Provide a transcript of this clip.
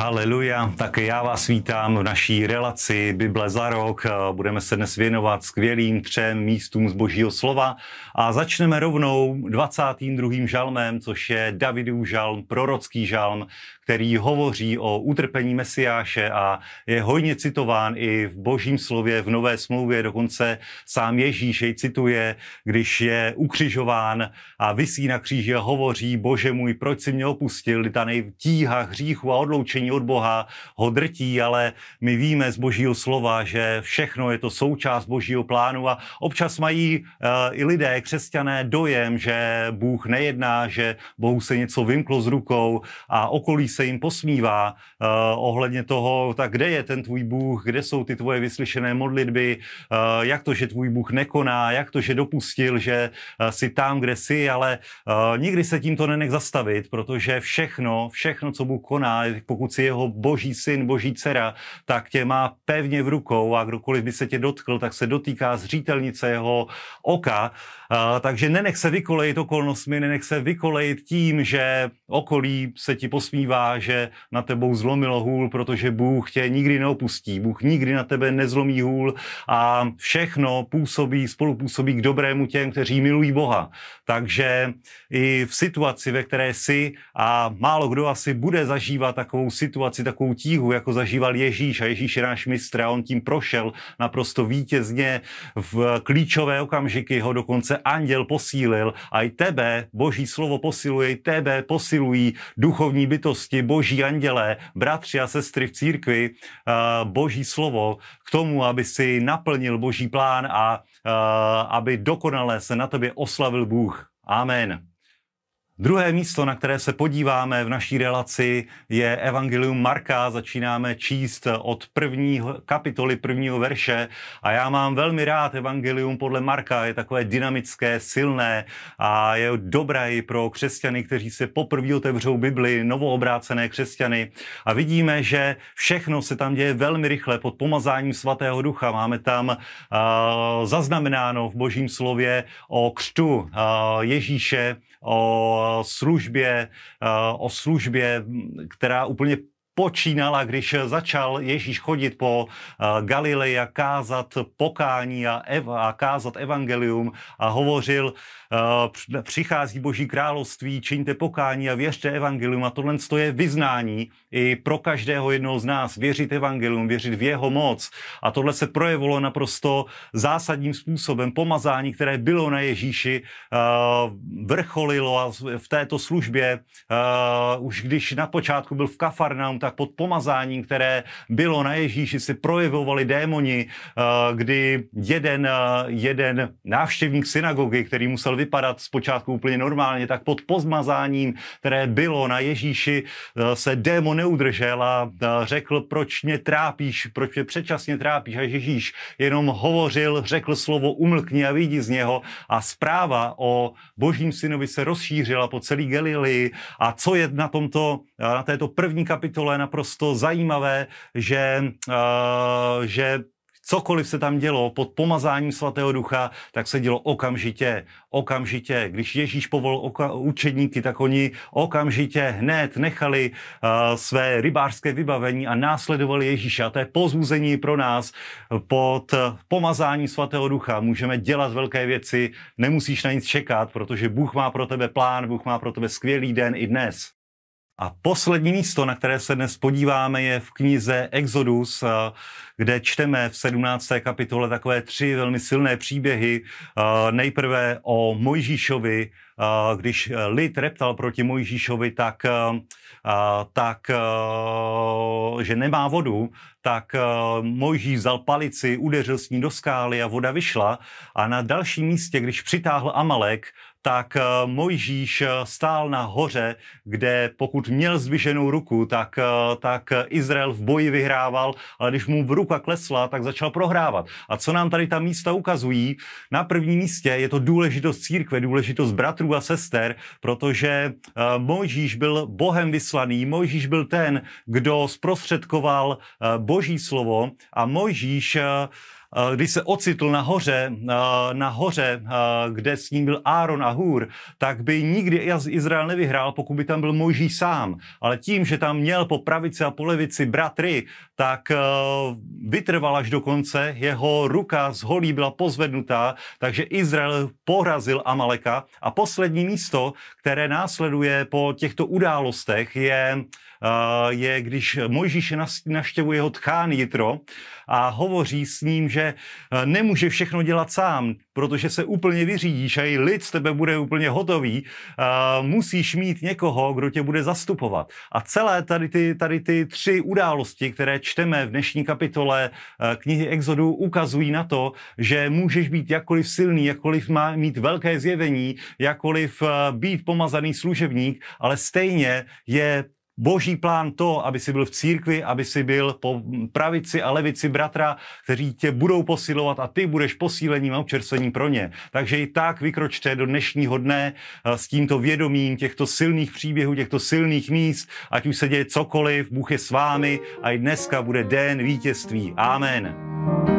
Haleluja, tak já vás vítám v naší relaci Bible za rok. Budeme se dnes věnovat skvělým třem místům z božího slova a začneme rovnou 22. žalmem, což je Davidův žalm, prorocký žalm, který hovoří o utrpení Mesiáše a je hojně citován i v božím slově v Nové smlouvě, dokonce sám Ježíš jej cituje, když je ukřižován a vysí na kříži a hovoří, bože můj, proč si mě opustil, ta tíha hříchu a odloučení od Boha ho drtí, ale my víme z božího slova, že všechno je to součást božího plánu a občas mají uh, i lidé, křesťané, dojem, že Bůh nejedná, že Bohu se něco vymklo z rukou a okolí se jim posmívá uh, ohledně toho, tak kde je ten tvůj Bůh, kde jsou ty tvoje vyslyšené modlitby, uh, jak to, že tvůj Bůh nekoná, jak to, že dopustil, že uh, jsi tam, kde jsi, ale uh, nikdy se tímto nenech zastavit, protože všechno, všechno, co Bůh koná, pokud si jeho boží syn, boží dcera, tak tě má pevně v rukou a kdokoliv by se tě dotkl, tak se dotýká zřítelnice jeho oka. Uh, takže nenech se vykolejit okolnostmi, nenech se vykolejit tím, že okolí se ti posmívá, že na tebou zlomilo hůl, protože Bůh tě nikdy neopustí. Bůh nikdy na tebe nezlomí hůl a všechno působí, spolupůsobí k dobrému těm, kteří milují Boha. Takže i v situaci, ve které jsi a málo kdo asi bude zažívat takovou situaci, takovou tíhu, jako zažíval Ježíš a Ježíš je náš mistr a on tím prošel naprosto vítězně v klíčové okamžiky ho dokonce anděl posílil a i tebe, boží slovo posiluje, i tebe posilují duchovní bytosti, boží andělé, bratři a sestry v církvi, boží slovo k tomu, aby si naplnil boží plán a aby dokonale se na tebe oslavil Bůh. Amen. Druhé místo, na které se podíváme v naší relaci, je Evangelium Marka. Začínáme číst od první kapitoly prvního verše a já mám velmi rád Evangelium podle Marka. Je takové dynamické, silné a je dobré i pro křesťany, kteří se poprvé otevřou Bibli, novoobrácené křesťany. A vidíme, že všechno se tam děje velmi rychle pod pomazáním svatého ducha. Máme tam uh, zaznamenáno v božím slově o křtu uh, Ježíše, o službě, o službě, která úplně počínala, když začal Ježíš chodit po Galileji a kázat pokání a, ev- a kázat evangelium a hovořil, uh, přichází Boží království, čiňte pokání a věřte evangelium a tohle je vyznání i pro každého jednoho z nás, věřit evangelium, věřit v jeho moc a tohle se projevilo naprosto zásadním způsobem. Pomazání, které bylo na Ježíši, uh, vrcholilo a v této službě, už když na počátku byl v Kafarnaum, tak pod pomazáním, které bylo na Ježíši, si projevovali démoni, kdy jeden, jeden návštěvník synagogy, který musel vypadat zpočátku úplně normálně, tak pod pozmazáním, které bylo na Ježíši, se démon neudržel a řekl, proč mě trápíš, proč mě předčasně trápíš. A Ježíš jenom hovořil, řekl slovo umlkni a vidí z něho. A zpráva o božím synovi se rozšířila po celý Galilei a co je na tomto, na této první kapitole naprosto zajímavé, že, že cokoliv se tam dělo pod pomazáním svatého ducha, tak se dělo okamžitě, okamžitě. Když Ježíš povolil oka- učedníky, tak oni okamžitě hned nechali uh, své rybářské vybavení a následovali Ježíše. A to je pozbuzení pro nás pod pomazáním svatého ducha. Můžeme dělat velké věci, nemusíš na nic čekat, protože Bůh má pro tebe plán, Bůh má pro tebe skvělý den i dnes. A poslední místo, na které se dnes podíváme, je v knize Exodus, kde čteme v 17. kapitole takové tři velmi silné příběhy. Nejprve o Mojžíšovi, když lid reptal proti Mojžíšovi, tak, tak že nemá vodu, tak Mojžíš vzal palici, udeřil s ní do skály a voda vyšla. A na dalším místě, když přitáhl Amalek, tak eh, Mojžíš eh, stál na hoře, kde pokud měl zdviženou ruku, tak, eh, tak Izrael v boji vyhrával, ale když mu v ruka klesla, tak začal prohrávat. A co nám tady ta místa ukazují? Na prvním místě je to důležitost církve, důležitost bratrů a sester, protože Mojžíš byl Bohem vyslaný, Mojžíš byl ten, kdo zprostředkoval Boží slovo a Mojžíš když se ocitl nahoře, nahoře, kde s ním byl Áron a Hůr, tak by nikdy Izrael nevyhrál, pokud by tam byl Mojžíš sám. Ale tím, že tam měl po pravici a po levici bratry, tak vytrval až do konce, jeho ruka z holí byla pozvednutá, takže Izrael porazil Amaleka. A poslední místo, které následuje po těchto událostech, je je, když Mojžíš naštěvuje jeho tchán Jitro a hovoří s ním, že e, nemůže všechno dělat sám, protože se úplně vyřídíš a i lid z tebe bude úplně hotový, musíš mít někoho, kdo tě bude zastupovat. A celé tady ty, tady ty tři události, které čteme v dnešní kapitole e, knihy Exodu, ukazují na to, že můžeš být jakkoliv silný, jakkoliv má, mít velké zjevení, jakkoliv být pomazaný služebník, ale stejně je boží plán to, aby si byl v církvi, aby si byl po pravici a levici bratra, kteří tě budou posilovat a ty budeš posílením a občerstvením pro ně. Takže i tak vykročte do dnešního dne eh, s tímto vědomím těchto silných příběhů, těchto silných míst, ať už se děje cokoliv, Bůh je s vámi a i dneska bude den vítězství. Amen.